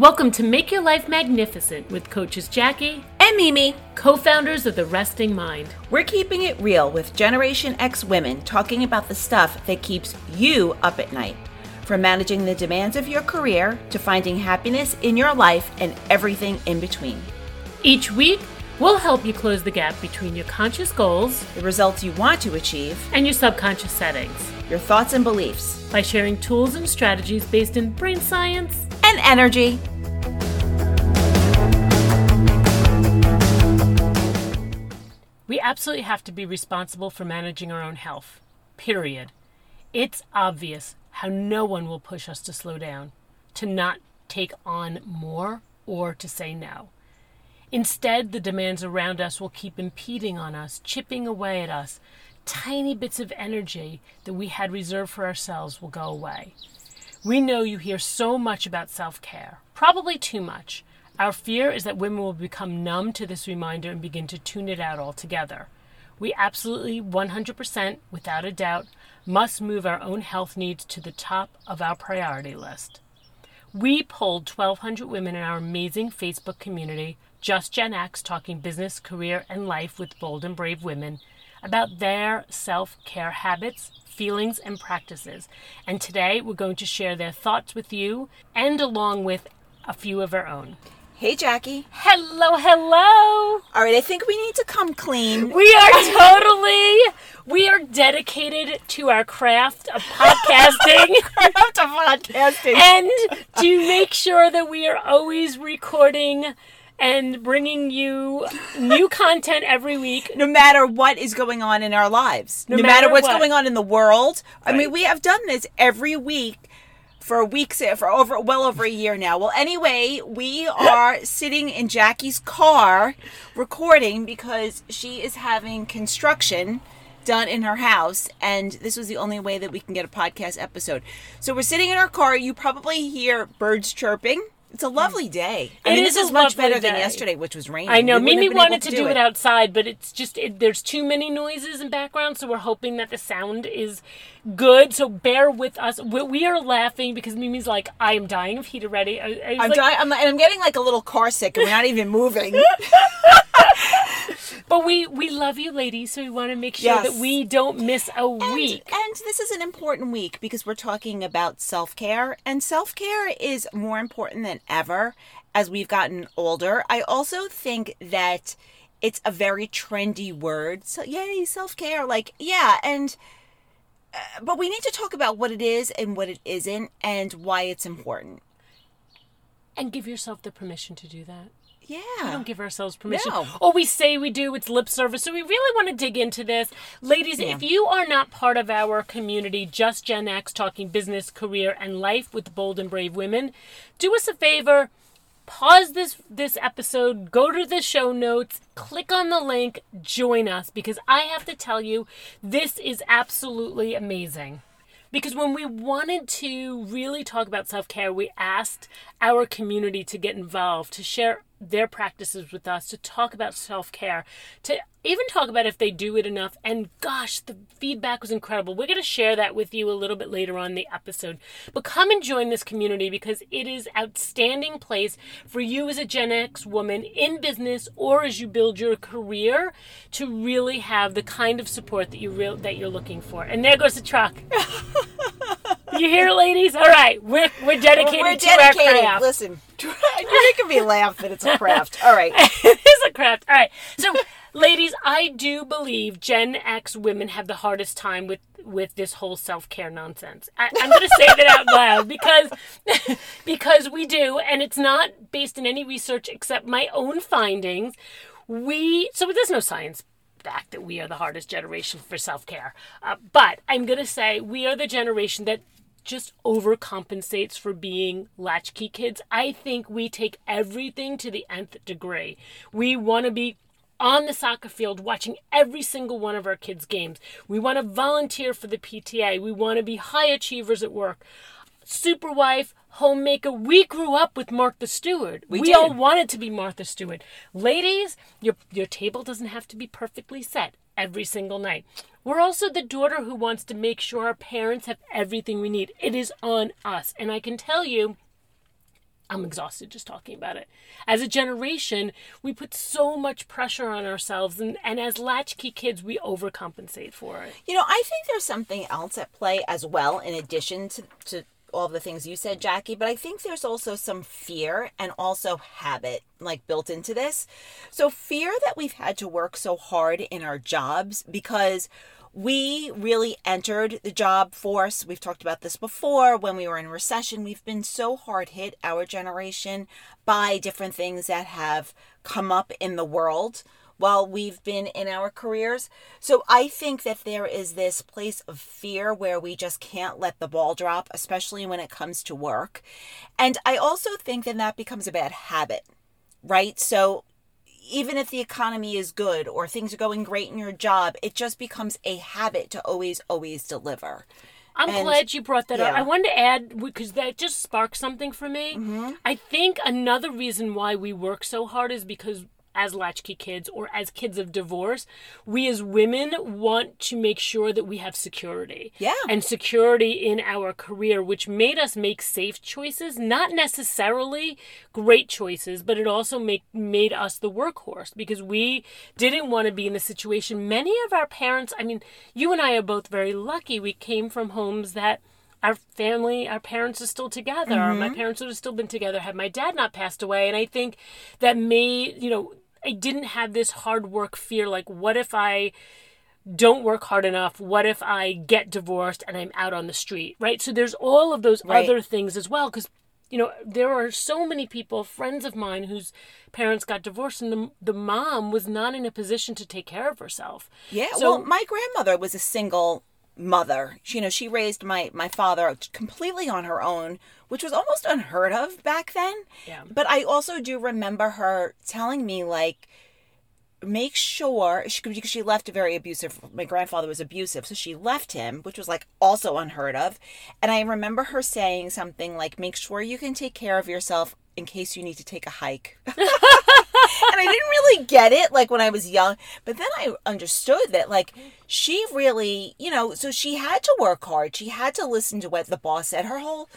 Welcome to Make Your Life Magnificent with coaches Jackie and Mimi, co founders of The Resting Mind. We're keeping it real with Generation X women talking about the stuff that keeps you up at night. From managing the demands of your career to finding happiness in your life and everything in between. Each week, we'll help you close the gap between your conscious goals, the results you want to achieve, and your subconscious settings, your thoughts and beliefs, by sharing tools and strategies based in brain science and energy. We absolutely have to be responsible for managing our own health. Period. It's obvious how no one will push us to slow down, to not take on more, or to say no. Instead, the demands around us will keep impeding on us, chipping away at us. Tiny bits of energy that we had reserved for ourselves will go away. We know you hear so much about self care, probably too much. Our fear is that women will become numb to this reminder and begin to tune it out altogether. We absolutely, 100%, without a doubt, must move our own health needs to the top of our priority list. We polled 1,200 women in our amazing Facebook community, Just Gen X, talking business, career, and life with bold and brave women, about their self care habits, feelings, and practices. And today we're going to share their thoughts with you and along with a few of our own. Hey, Jackie. Hello, hello. All right, I think we need to come clean. We are totally, we are dedicated to our craft of podcasting. craft of podcasting. And to make sure that we are always recording and bringing you new content every week. No matter what is going on in our lives, no, no matter, matter, what's what. going on in the world. Right. I mean, we have done this every week for weeks eh, for over well over a year now. Well, anyway, we are sitting in Jackie's car recording because she is having construction done in her house and this was the only way that we can get a podcast episode. So we're sitting in our car, you probably hear birds chirping. It's a lovely day. I It mean, is this is much better than yesterday, which was raining. I know. We Mimi have been able wanted to do it it outside, but it's just it, there's too many noises in background, so we're hoping that the sound is good. So bear with us. We, we are laughing because Mimi's like, I am dying of heat already. I, I'm, like, dying, I'm, and I'm getting like a little car sick, and we're not even moving. but we we love you, ladies, so we want to make sure Yes. that we don't miss a and, week. and this is an important week because we're talking about self care, and self care is more important than ever as we've gotten older. I also think that it's a very trendy word. So, yay, self care. Like, yeah, and. Uh, but we need to talk about what it is and what it isn't and why it's important. and give yourself the permission to do that. Yeah. We don't give ourselves permission. No. Or we say we do, it's lip service. So we really want to dig into this. Ladies, if you are not part of our community, Just Gen X, talking business, career, and life with bold and brave women, do us a favor. Pause this this episode, go to the show notes, click on the link, join us because I have to tell you, this is absolutely amazing. Because when we wanted to really talk about self care, we asked our community to get involved, to share their practices with us, to talk about self care, to even talk about if they do it enough. And gosh, the feedback was incredible. We're going to share that with you a little bit later on the episode. But come and join this community because it is outstanding place for you as a Gen X woman in business or as you build your career to really have the kind of support that you real that you're looking for. And there goes the truck. you hear, ladies? All right, we're we're dedicated, We're to our craft. Listen, you're making me laugh but it's a craft. All right. it is a craft. All right. So, ladies, I do believe Gen X women have the hardest time with with this whole self care nonsense. I, I'm going to say that out loud because because we do, and it's not based in any research except my own findings. We so there's no science back that we are the hardest generation for self care, uh, but I'm going to say we are the generation that just overcompensates for being latchkey kids. I think we take everything to the nth degree. We want to be on the soccer field watching every single one of our kids' games. We want to volunteer for the PTA. We want to be high achievers at work. Super wife, homemaker. We grew up with Martha Stewart. We, did. all wanted to be Martha Stewart. Ladies, your your table doesn't have to be perfectly set every single night. We're also the daughter who wants to make sure our parents have everything we need. It is on us. And I can tell you, I'm exhausted just talking about it. As a generation, we put so much pressure on ourselves, and, and as latchkey kids, we overcompensate for it. You know, I think there's something else at play as well, in addition to, to all the things you said, Jackie, but I think there's also some fear and also habit like built into this. So, fear that we've had to work so hard in our jobs because we really entered the job force. We've talked about this before when we were in recession. We've been so hard hit, our generation, by different things that have come up in the world while we've been in our careers. So I think that there is this place of fear where we just can't let the ball drop, especially when it comes to work. And I also think that that becomes a bad habit, right? So even if the economy is good or things are going great in your job, it just becomes a habit to always, always deliver. I'm And- glad you brought that up. I wanted to add because that just sparked something for me. Mm-hmm. I think another reason why we work so hard is because as latchkey kids or as kids of divorce, we as women want to make sure that we have security. Yeah. And security in our career, which made us make safe choices, not necessarily great choices, but it also make made us the workhorse because we didn't want to be in the situation. Many of our parents, I mean, you and I are both very lucky. We came from homes that our family, our parents are still together. Mm-hmm. My parents would have still been together had my dad not passed away. And I think that made, you know, I didn't have this hard work fear like, what if I don't work hard enough? What if I get divorced and I'm out on the street, right? So there's all of those Right. other things as well. Because, you know, there are so many people, friends of mine, whose parents got divorced and the, the mom was not in a position to take care of herself. Yeah, So- well, my grandmother was a single mother. She, you know, she raised my my father completely on her own, which was almost unheard of back then. Yeah. But I also do remember her telling me like make sure she because she left a very abusive my grandfather was abusive so she left him which was like also unheard of and i remember her saying something like make sure you can take care of yourself in case you need to take a hike I didn't really get it like when I was young, but then I understood that like she really, you know, so she had to work hard. She had to listen to what the boss said. Her whole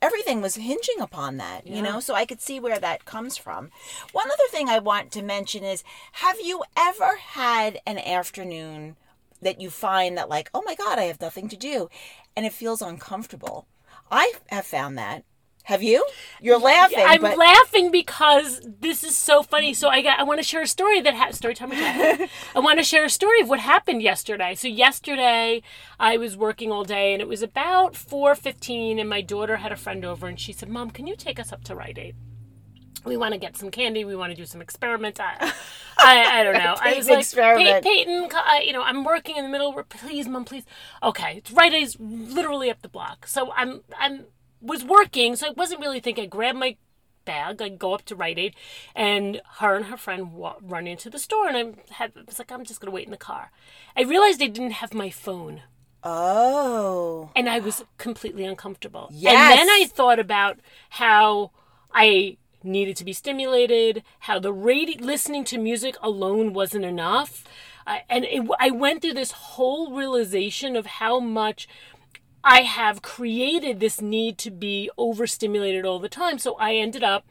everything was hinging upon that, you know? So I could see where that comes from. One other thing I want to mention is have you ever had an afternoon that you find that like, "Oh my god, I have nothing to do," and it feels uncomfortable? I have found that. Have you? You're laughing, I'm but laughing because this is so funny. So I got I want to share a story that ha- story time I want to share a story of what happened yesterday. So yesterday I was working all day and it was about 4:15 and my daughter had a friend over and she said, "Mom, can you take us up to Rite Aid?" We want to get some candy. We want to do some experiments. I, I, I don't know. I was like, experiment. "Pey- Peyton, uh, you know, I'm working in the middle. Please, mom, please. Okay, it's Rite Aid's literally up the block. So I'm, I'm was working, so I wasn't really thinking. I grabbed my bag, I go up to Rite Aid, and her and her friend wa- run into the store, and I had I was like, I'm just gonna wait in the car. I realized I didn't have my phone, oh. and I was completely uncomfortable. Yes. And then I thought about how I needed to be stimulated, how the radio listening to music alone wasn't enough. Uh, and it, I went through this whole realization of how much I have created this need to be overstimulated all the time. So I ended up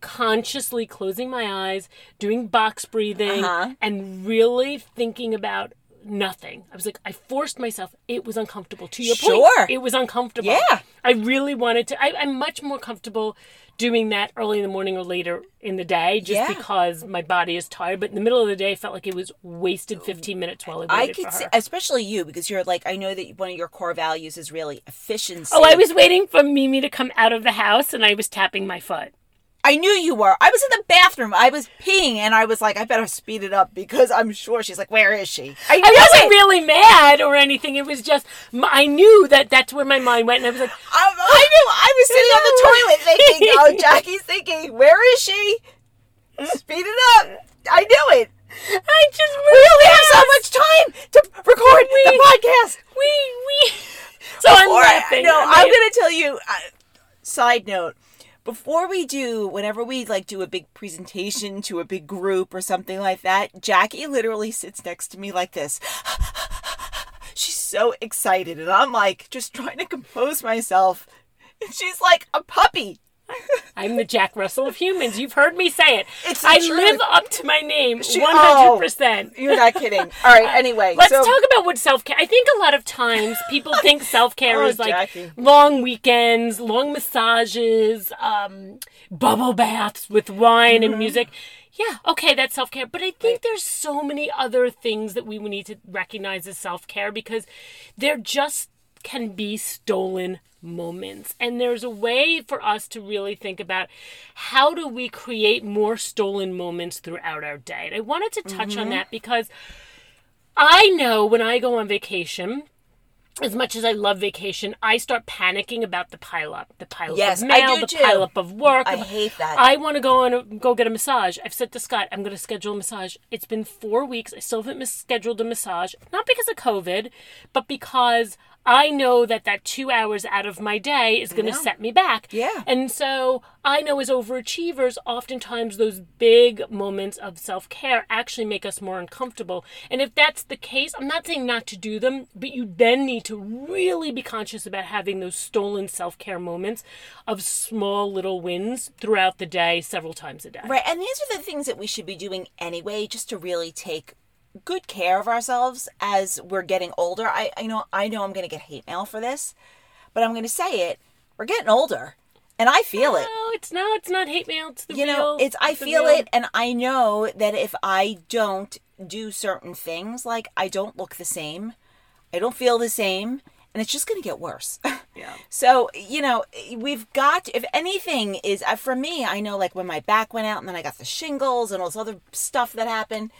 consciously closing my eyes, doing box breathing, Uh-huh. and really thinking about nothing. I was like, I forced myself. It was uncomfortable. To your Sure. point, it was uncomfortable. Yeah. I really wanted to. I, I'm much more comfortable doing that early in the morning or later in the day, just Yeah. because my body is tired. But in the middle of the day, I felt like it was wasted 15 minutes while I I waited could for see, especially you, because you're like, I know that one of your core values is really efficiency. Oh, I was waiting for Mimi to come out of the house, and I was tapping my foot. I knew you were. I was in the bathroom. I was peeing, and I was like, I better speed it up because I'm sure she's like, where is she? I, I wasn't it. really mad or anything. It was just I knew that that's where my mind went, and I was like, I, I knew. I was sitting on the toilet thinking, oh, Jackie's thinking, where is she? Speed it up. I knew it. I just We only have so much time to record the podcast. We we. So I'm Before I- laughing. no, I'm I'm gonna tell you. Uh, side note: before we do, whenever we like do a big presentation to a big group or something like that, Jackie literally sits next to me like this. She's so excited, and I'm like just trying to compose myself, and she's like a puppy. I'm the Jack Russell of humans. You've heard me say it. It's I truth. live up to my name 100%. You're not kidding. All right. Anyway, Let's so talk about what self care. I think a lot of times people think self care Oh, is like Jackie. long weekends, long massages, um, bubble baths with wine Mm-hmm. and music. Yeah, okay, that's self care. But I think there's so many other things that we need to recognize as self care because they're just can be stolen moments. And there's a way for us to really think about how do we create more stolen moments throughout our day. And I wanted to touch Mm-hmm. on that because I know when I go on vacation, as much as I love vacation, I start panicking about the pileup, the pileup Yes, of mail, the too. pileup of work. I hate that. I want to go and go get a massage. I've said to Scott, I'm going to schedule a massage. It's been four weeks. I still haven't mis- scheduled a massage, not because of COVID, but because I know that that two hours out of my day is going to set me back. Yeah. And so I know as overachievers, oftentimes those big moments of self care actually make us more uncomfortable. And if that's the case, I'm not saying not to do them, but you then need to really be conscious about having those stolen self care moments of small little wins throughout the day, several times a day. right, and these are the things that we should be doing anyway, just to really take good care of ourselves as we're getting older. I, I know I know I'm going to get hate mail for this, but I'm going to say it. We're getting older, and I feel it. No, it's no, it's not hate mail. It's the you know real- it's i feel it and i know that if i don't do certain things like i don't look the same i don't feel the same and it's just going to get worse Yeah. so you know we've got if anything is uh, for me i know like when my back went out and then i got the shingles and all this other stuff that happened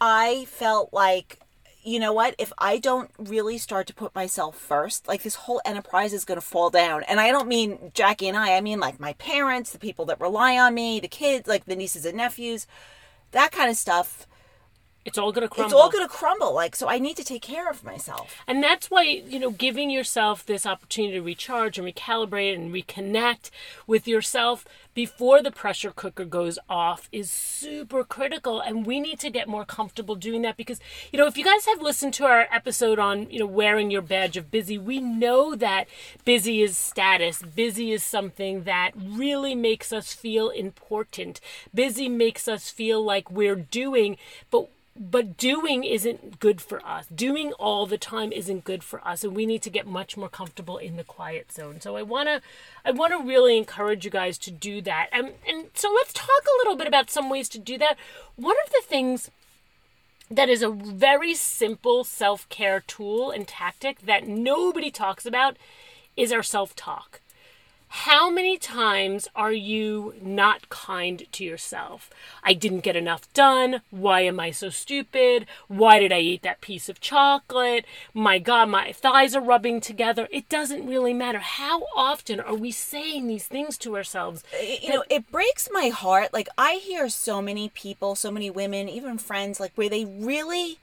i felt like you know what? If i don't really start to put myself first like this whole enterprise is going to fall down. And i don't mean jackie and i i mean like my parents the people that rely on me the kids like the nieces and nephews that kind of stuff It's all going to crumble. it's all going to crumble like so i need to take care of myself And that's why, you know, giving yourself this opportunity to recharge and recalibrate and reconnect with yourself before the pressure cooker goes off is super critical. And we need to get more comfortable doing that because, you know, if you guys have listened to our episode on, you know, wearing your badge of busy, we know that busy is status. Busy is something that really makes us feel important. Busy makes us feel like we're doing, but but doing isn't good for us. Doing all the time isn't good for us, and we need to get much more comfortable in the quiet zone. So I wanna, I wanna really encourage you guys to do that. And and so let's talk a little bit about some ways to do that. One of the things that is a very simple self care tool and tactic that nobody talks about is our self talk. How many times are you not kind to yourself? I didn't get enough done. Why am I so stupid? Why did I eat that piece of chocolate? My God, my thighs are rubbing together. It doesn't really matter. How often are we saying these things to ourselves? you know it breaks my heart like i hear so many people so many women even friends like where they really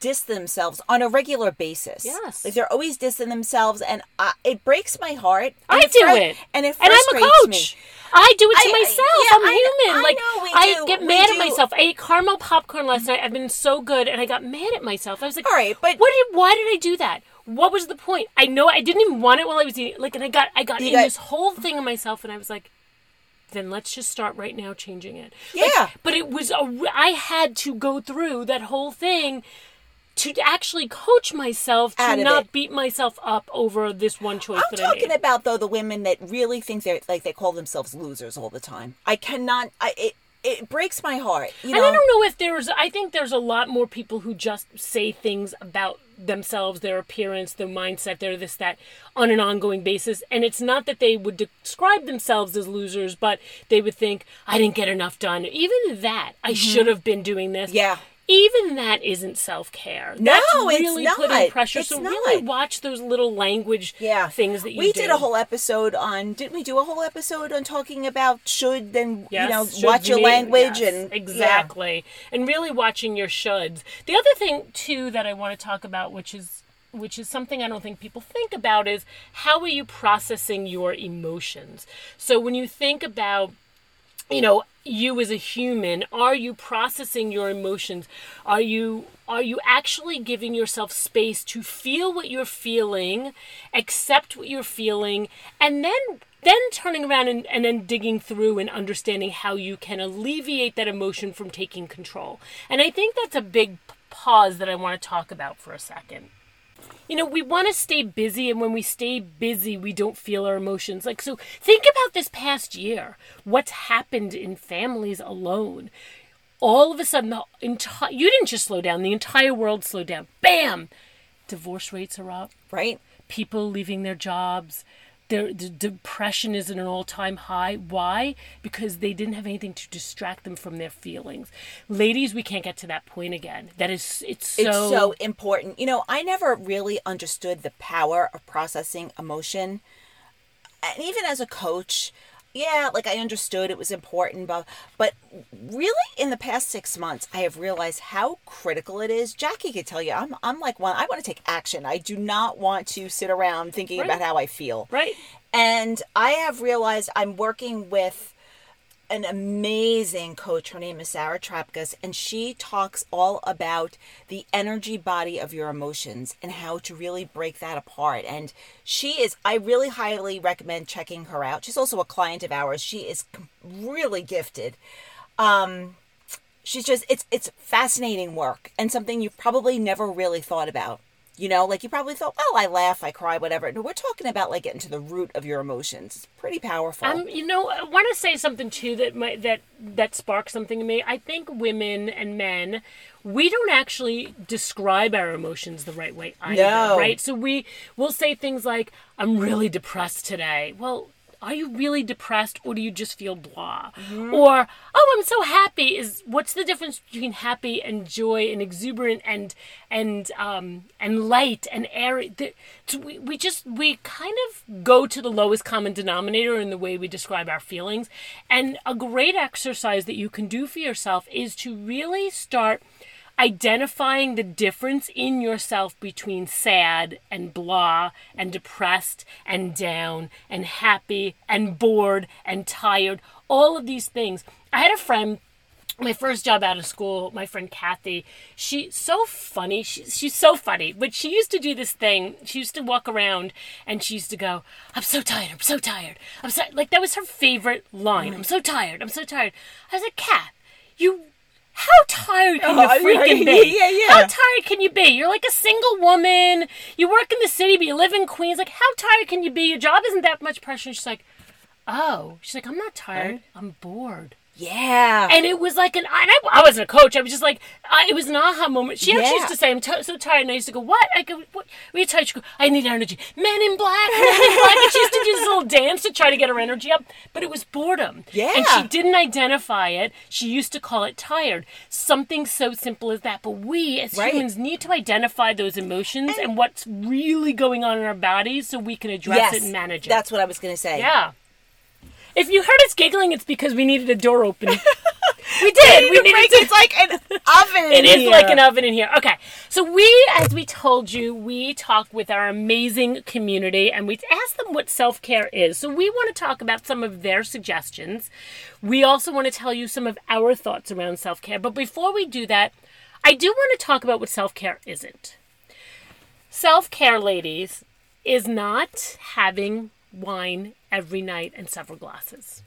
diss themselves on a regular basis Yes. like they're always dissing themselves and I, it breaks my heart I do frus- it. and it And I'm a coach. me I do it to I- myself. yeah, I'm human. I like I do. get We mad at myself. I ate caramel popcorn last night. I've been so good, and I got mad at myself. I was like, All right, but- what did? Why did I do that? What was the point? I know I didn't even want it while I was eating. it. Like, and I got I got in got- this whole thing of myself, and I was like. Then let's just start right now changing it. Like, Yeah. but it was a. I had to go through that whole thing to actually coach myself to Out of not it. beat myself up over this one choice I'm that I made. talking about though the women that really think they're like they call themselves losers all the time. I cannot. I it it breaks my heart. You And know. I don't know if there's, I think there's a lot more people who just say things about themselves, their appearance, their mindset, their this, that on an ongoing basis. And it's not that they would describe themselves as losers, but they would think, I didn't get enough done. Even that, I should have been doing this. Mm-hmm. Yeah. Even that isn't self care. No, That's it's really not. putting pressure. It's so really watch those little language yeah things that you we do. did a whole episode on didn't we do a whole episode on talking about should then Yes, you know should watch your mean- language yes, and exactly and really watching your shoulds the other thing too that i want to talk about which is which is something i don't think people think about is how are you processing your emotions so when you think about you know you as a human are you processing your emotions are you are you actually giving yourself space to feel what you're feeling accept what you're feeling and then then turning around and, and then digging through and understanding how you can alleviate that emotion from taking control. And I think that's a big pause that I want to talk about for a second. You know, we want to stay busy, and when we stay busy, we don't feel our emotions. Like, so think about this past year. What's happened in families alone? All of a sudden, the entire you didn't just slow down, the entire world slowed down. Bam! Divorce rates are up Right? people leaving their jobs. Their, the depression is at an all-time high. Why? Because they didn't have anything to distract them from their feelings. Ladies, we can't get to that point again. That is, it's so. It's so important. You know, I never really understood the power of processing emotion. And even as a coach, yeah, like I understood it was important, but but really in the past six months, I have realized how critical it is. Jackie could tell you, I'm I'm like one. I want to take action. I do not want to sit around thinking Right. about how I feel. right. And I have realized I'm working with an amazing coach. Her name is Sarah Trapkas, and she talks all about the energy body of your emotions and how to really break that apart. And she is, I really highly recommend checking her out. She's also a client of ours. She is really gifted. Um, she's just, it's it's fascinating work and something you've probably never really thought about. You know, like you probably thought, well, I laugh, I cry, whatever. No, we're talking about like getting to the root of your emotions. It's pretty powerful. Um, you know, I want to say something too that might that that sparks something in me. I think women and men, we don't actually describe our emotions the right way either, No. right? So we will say things like, "I'm really depressed today." Well. Are you really depressed or do you just feel blah? Or, oh, I'm so happy is what's the difference between happy and joy and exuberant and and um and light and airy? So we, we just we kind of go to the lowest common denominator in the way we describe our feelings. And a great exercise that you can do for yourself is to really start identifying the difference in yourself between sad and blah and depressed and down and happy and bored and tired all of these things i had a friend my first job out of school, my friend Kathy, she's so funny. She's she's so funny. But she used to do this thing. She used to walk around and she used to go, "I'm so tired. I'm so tired. I'm so like that was her favorite line. I'm so tired. I'm so tired." I was like, "Kat, you." How tired can Oh, you freaking be? yeah, yeah. How tired can you be? You're like a single woman. You work in the city, but you live in Queens. Like, how tired can you be? Your job isn't that much pressure. And she's like, oh. She's like, I'm not tired. I'm bored. Yeah. And it was like an, and I, I wasn't a coach. I was just like, I, it was an aha moment. She actually Yeah. used to say, I'm t- so tired. And I used to go, what? I go, what? Are you tired? She go, I need energy. Men in black, men in black. And she used to do this little dance to try to get her energy up. But it was boredom. Yeah. And she didn't identify it. She used to call it tired. Something so simple as that. But we as Right. humans need to identify those emotions and, what's really going on in our bodies so we can address yes, it and manage it. That's what I was going to say. Yeah. If you heard us giggling, it's because we needed a door open. we did. We needed to. It's like an oven. It is like an oven in here. Okay. So we, as we told you, we talk with our amazing community and we ask them what self-care is. So we want to talk about some of their suggestions. We also want to tell you some of our thoughts around self-care. But before we do that, I do want to talk about what self-care isn't. Self-care, ladies, is not having wine every night and several glasses.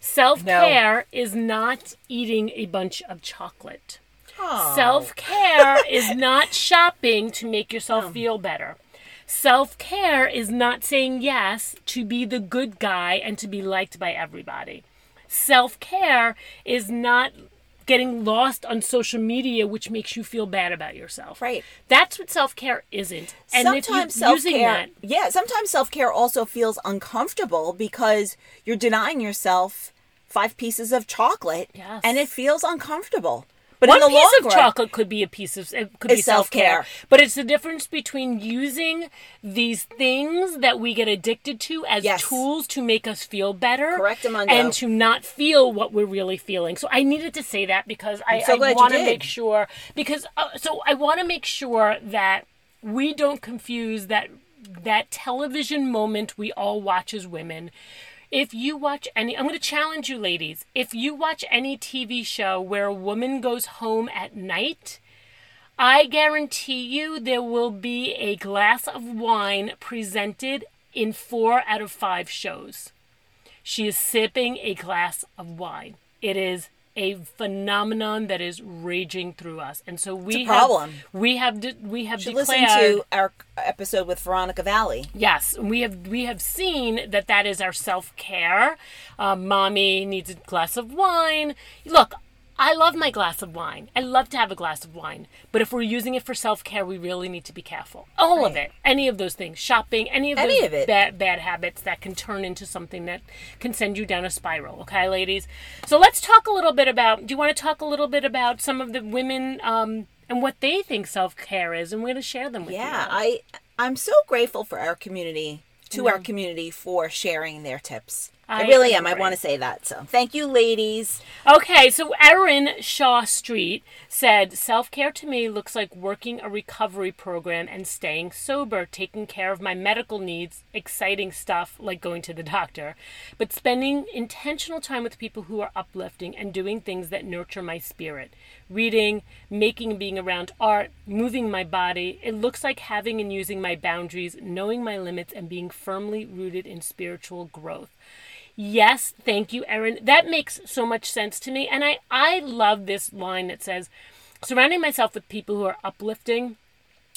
Self care is not eating a bunch of chocolate. Oh. Self care is not shopping to make yourself feel better. Self care is not saying yes to be the good guy and to be liked by everybody. Self care is not getting lost on social media, which makes you feel bad about yourself. Right. That's what self care isn't. And sometimes self care. yeah, sometimes self care also feels uncomfortable because you're denying yourself five pieces of chocolate, Yes. and it feels uncomfortable. But one in the piece long of run, chocolate could be a piece of it could be self care, but it's the difference between using these things that we get addicted to as Yes. tools to make us feel better, Correctamundo. and to not feel what we're really feeling. So I needed to say that because I, so I want to make sure because uh, so I want to make sure that we don't confuse that that television moment we all watch as women. If you watch any, I'm going to challenge you, ladies. If you watch any TV show where a woman goes home at night, I guarantee you there will be a glass of wine presented in four out of five shows. she is sipping a glass of wine. It is a phenomenon that is raging through us, and so we a have problem. we have de- we have Should declared listen to our episode with Veronica Valley. Yes, we have we have seen that that is our self care. Um, mommy needs a glass of wine. Look, I love my glass of wine. I love to have a glass of wine. But if we're using it for self care, we really need to be careful. All of it, any of those things, shopping, any of Any those of it. bad bad habits that can turn into something that can send you down a spiral. Okay, ladies. So let's talk a little bit about. Do you want to talk a little bit about some of the women? Um, and what they think self care is, and we're going to share them with you. Yeah, I I'm so grateful for our community, to our community for sharing their tips. I, I really am. I want to say that. So thank you, ladies. Okay, so Erin Shaw Street said self care to me looks like working a recovery program and staying sober, taking care of my medical needs, exciting stuff like going to the doctor, but spending intentional time with people who are uplifting and doing things that nurture my spirit. Reading, making and being around art, moving my body. It looks like having and using my boundaries, knowing my limits, and being firmly rooted in spiritual growth. Yes, thank you, Erin. That makes so much sense to me. And I, I love this line that says, surrounding myself with people who are uplifting.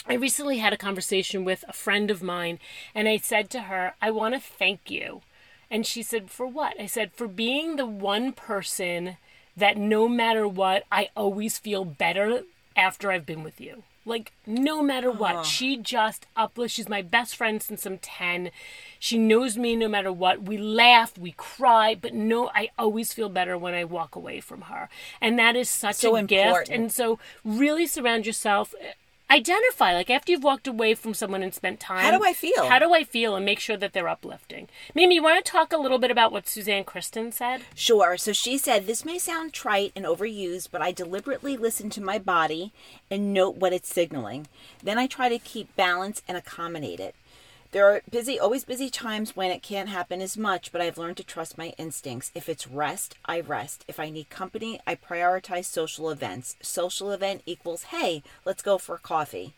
I recently had a conversation with a friend of mine, and I said to her, I want to thank you. And she said, For what? I said, For being the one person that no matter what, I always feel better after I've been with you. Like, no matter what, she just uplifts. She's my best friend since I'm 10. She knows me no matter what. We laugh, we cry, but no, I always feel better when I walk away from her. And that is such So a gift. And so, really surround yourself. Identify, like after you've walked away from someone and spent time. How do I feel? How do I feel? And make sure that they're uplifting. Mimi, you want to talk a little bit about what Suzanne Kristen said? Sure. So she said, This may sound trite and overused, but I deliberately listen to my body and note what it's signaling. Then I try to keep balance and accommodate it. There are busy, always busy times when it can't happen as much, but I've learned to trust my instincts. If it's rest, I rest. If I need company, I prioritize social events. Social event equals, hey, let's go for coffee.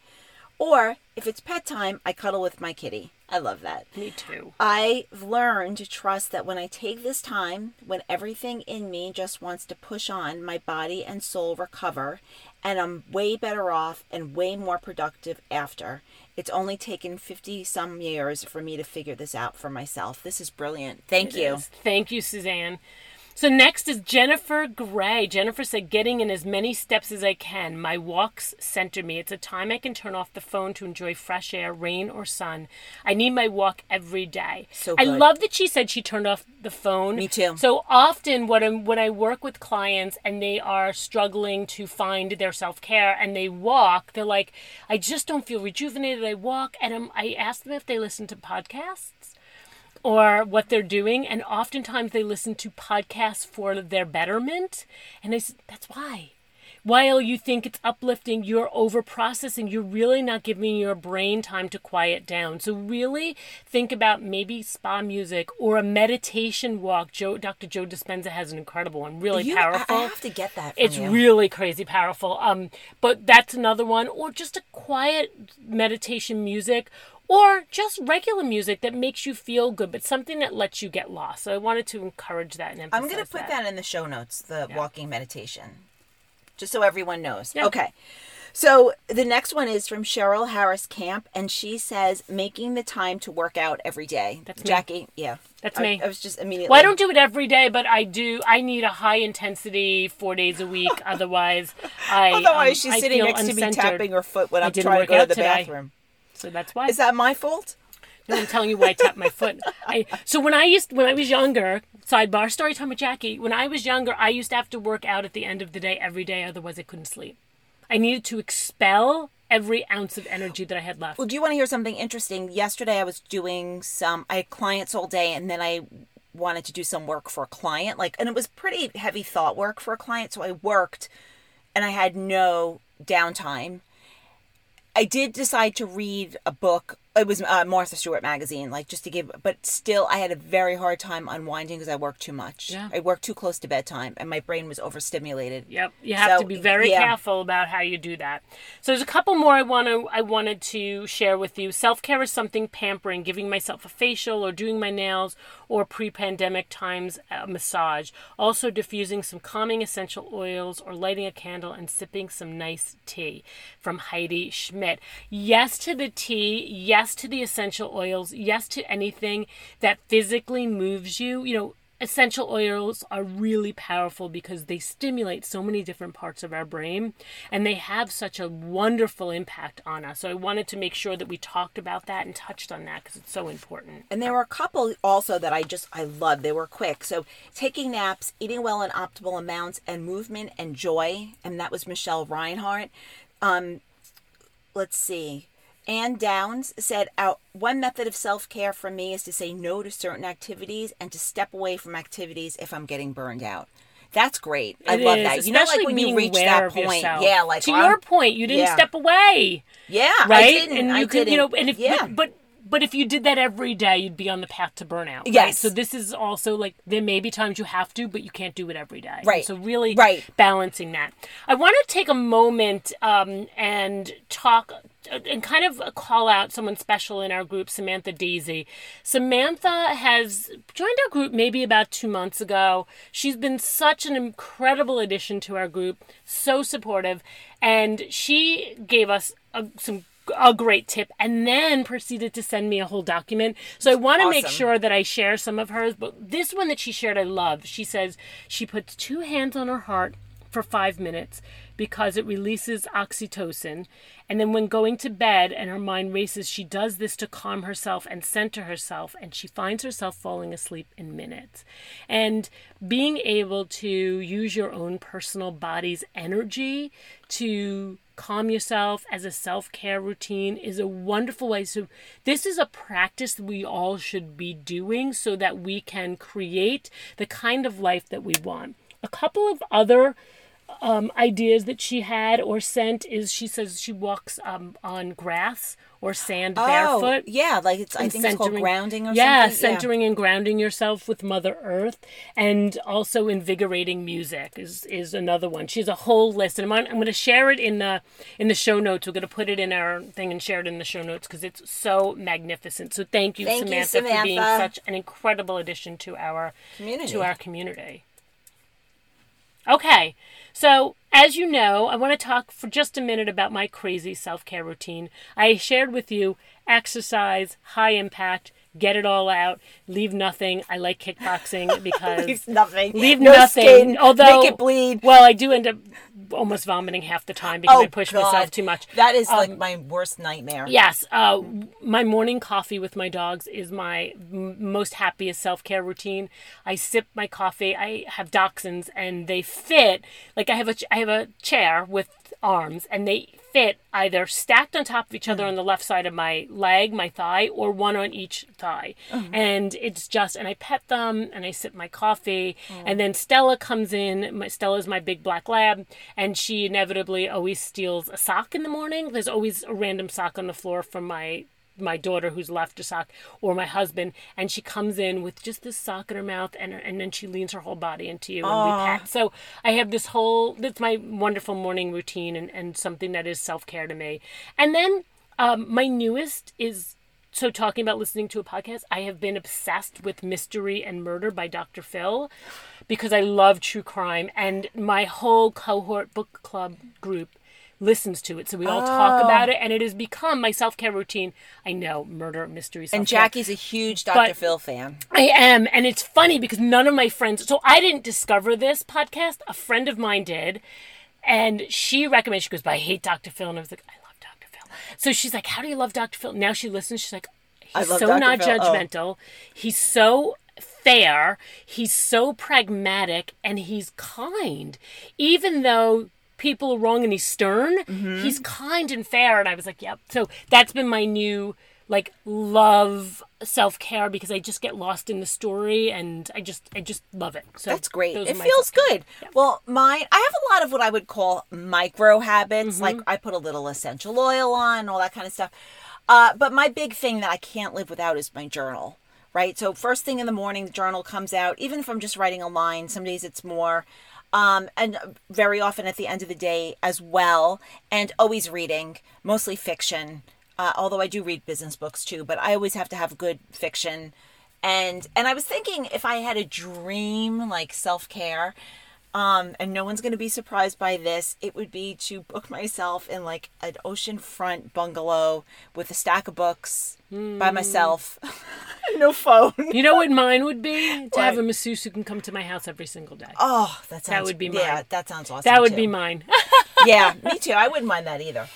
Or if it's pet time, I cuddle with my kitty. I love that. Me too. I've learned to trust that when I take this time, when everything in me just wants to push on, my body and soul recover, and I'm way better off and way more productive after. It's only taken 50 some years for me to figure this out for myself. This is brilliant. Thank you. Yes. Thank you, Suzanne. So next is Jennifer Gray. Jennifer said, getting in as many steps as I can. My walks center me. It's a time I can turn off the phone to enjoy fresh air, rain or sun. I need my walk every day. So I love that she said she turned off the phone. Me too. So often when, I'm, when I work with clients and they are struggling to find their self-care and they walk, they're like, I just don't feel rejuvenated. I walk and I'm, I ask them if they listen to podcasts or what they're doing and oftentimes they listen to podcasts for their betterment. And I said that's why. While you think it's uplifting you're over processing you're really not giving your brain time to quiet down. So really think about maybe spa music or a meditation walk. Joe dr joe dispenza has an incredible one really You- I- powerful. I, have to get that it's you. really crazy powerful. Um, but that's another one, or just a quiet meditation music, or just regular music that makes you feel good, but something that lets you get lost. So I wanted to encourage that and emphasize I'm going to put that. that in the show notes, the walking meditation, just so everyone knows. Yeah. Okay. So the next one is from Cheryl Harris Camp, and she says, making the time to work out every day. That's me. Jackie. Yeah. That's I- me. I was just immediately. Well, I don't do it every day, but I do. I need a high intensity four days a week. Otherwise, I Otherwise, um, she's sitting feel next to me tapping her foot when I'm trying to go to the today. bathroom. So that's why. Is that my fault? No, I'm telling you why I tapped my foot. I, so when I used when I was younger, sidebar story time with Jackie. When I was younger, I used to have to work out at the end of the day every day, otherwise I couldn't sleep. I needed to expel every ounce of energy that I had left. Well, do you want to hear something interesting? Yesterday, I was doing some. I had clients all day, and then I wanted to do some work for a client. Like, and it was pretty heavy thought work for a client. So I worked, and I had no downtime. I did decide to read a book it was uh, Martha Stewart magazine, like just to give, but still, I had a very hard time unwinding because I worked too much. Yeah. I worked too close to bedtime, and my brain was overstimulated. Yep, you have So, to be very yeah. careful about how you do that. So there's a couple more I want to I wanted to share with you. Self care is something pampering, giving myself a facial or doing my nails or pre-pandemic times a massage. Also diffusing some calming essential oils or lighting a candle and sipping some nice tea from Heidi Schmidt. Yes to the tea, yes to the essential oils, yes to anything that physically moves you. You know, essential oils are really powerful because they stimulate so many different parts of our brain and they have such a wonderful impact on us. So I wanted to make sure that we talked about that and touched on that because it's so important. And there were a couple also that I just I loved. They were quick. So taking naps, eating well in optimal amounts, and movement and joy. And that was Michelle Reinhardt. Um, let's see. Ann Downs said, "Out one method of self care for me is to say no to certain activities and to step away from activities if I'm getting burned out." That's great. I It love is, that. You know, like especially when you reach that point, yourself. yeah. Like to I'm- your point, you didn't yeah. step away, yeah, I right? didn't. and I you could, you know, and if yeah, but but if you did that every day, you'd be on the path to burnout. right? Yes. So this is also like there may be times you have to, but you can't do it every day. Right. So really, Right. balancing that. I want to take a moment um, and talk and kind of call out someone special in our group, Samantha Daisy. Samantha has joined our group maybe about two months ago. She's been such an incredible addition to our group, so supportive, and she gave us a, some a great tip and then proceeded to send me a whole document. So I want to make sure that I share some of hers, but this one that she shared I love. She says she puts two hands on her heart for 5 minutes because it releases oxytocin. And then when going to bed and her mind races, she does this to calm herself and center herself and she finds herself falling asleep in minutes. And being able to use your own personal body's energy to calm yourself as a self care routine is a wonderful way. So, this is a practice that we all should be doing so that we can create the kind of life that we want. A couple of other um, ideas that she had or sent is she says she walks um, on grass or sand barefoot. Oh, yeah, like it's. I think it's called grounding or yeah, something. centering and grounding yourself with Mother Earth, and also invigorating music is is another one. She has a whole list, and I'm, on, I'm going to share it in the in the show notes. We're going to put it in our thing and share it in the show notes because it's so magnificent. So thank you, Thank you, Samantha, for being such an incredible addition to our Community. to our community. Okay, so as you know, I want to talk for just a minute about my crazy self care routine. I shared with you exercise, high impact, get it all out, leave nothing. I like kickboxing because Leave nothing. leave no nothing. Skin, although make it bleed. Well, I do end up almost vomiting half the time because Oh, I push God. myself too much. That is Um, like my worst nightmare. Yes, uh, my morning coffee with my dogs is my m- most happiest self care routine. I sip my coffee. I have dachshunds, and they fit like I have a ch- I have a chair with arms, and they fit either stacked on top of each other mm. on the left side of my leg, my thigh, or one on each thigh. Mm-hmm. And it's just, and I pet them, and I sip my coffee, mm. and then Stella comes in. My Stella's my big black lab, and she inevitably always steals a sock in the morning. There's always a random sock on the floor from my my daughter who's left a sock or my husband and she comes in with just this sock in her mouth and and then she leans her whole body into you and we pat so i have this whole that's my wonderful morning routine and, and something that is self-care to me. And then um, my newest is so talking about listening to a podcast i have been obsessed with mystery and murder by dr phil because i love true crime and my whole cohort book club group listens to it so we all talk oh. about it and it has become my self-care routine i know murder mystery And self-care. Jackie's a huge Dr. Phil fan. I am, and it's funny because none of my friends. So I didn't discover this podcast. A friend of mine did, and she recommended. She goes, "But I hate Dr. Phil," and I was like, "I love Dr. Phil." So she's like, "How do you love Dr. Phil?" Now she listens. She's like, I "He's love so Dr. not Phil. Oh. judgmental. He's so." fair he's so pragmatic and he's kind even though people are wrong and he's stern Mm-hmm. he's kind and fair and i was like yep so that's been my new like love self-care because i just get lost in the story and i just i just love it so That's great. It feels good. Well, mine, I have a lot of what I would call micro habits. Mm-hmm. Like I put a little essential oil on, all that kind of stuff. Uh, but my big thing that I can't live without is my journal, right? So first thing in the morning, the journal comes out. Even if I'm just writing a line, some days it's more. Um, and very often at the end of the day as well. And always reading, mostly fiction. Uh, although I do read business books too, but I always have to have good fiction. And and I was thinking if I had a dream like self care, um, and no one's going to be surprised by this. It would be to book myself in like an oceanfront bungalow with a stack of books Hmm. by myself, no phone. You know what mine would be? To have a What? masseuse who can come to my house every single day. Oh, that sounds that would be mine. Yeah, that sounds awesome. that would too. be mine. yeah, me too. I wouldn't mind that either.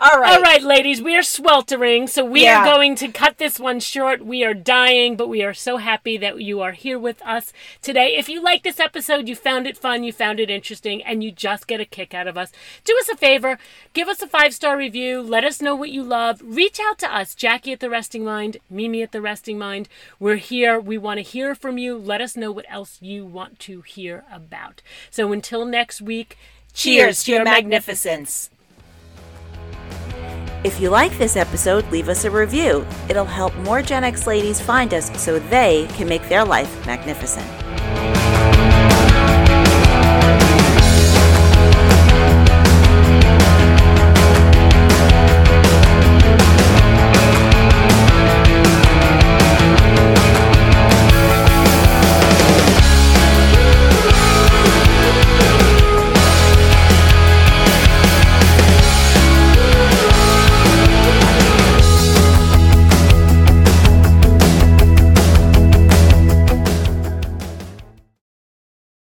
All right. All right, ladies, we are sweltering, so we Yeah. are going to cut this one short. We are dying, but we are so happy that you are here with us today. If you like this episode, you found it fun, you found it interesting, and you just get a kick out of us, do us a favor, give us a five star review, let us know what you love, reach out to us, Jackie at the Resting Mind, Mimi at the Resting Mind. We're here. We want to hear from you. Let us know what else you want to hear about. So until next week, Cheers to your magnificence. If you like this episode, leave us a review. It'll help more Gen X ladies find us so they can make their life magnificent.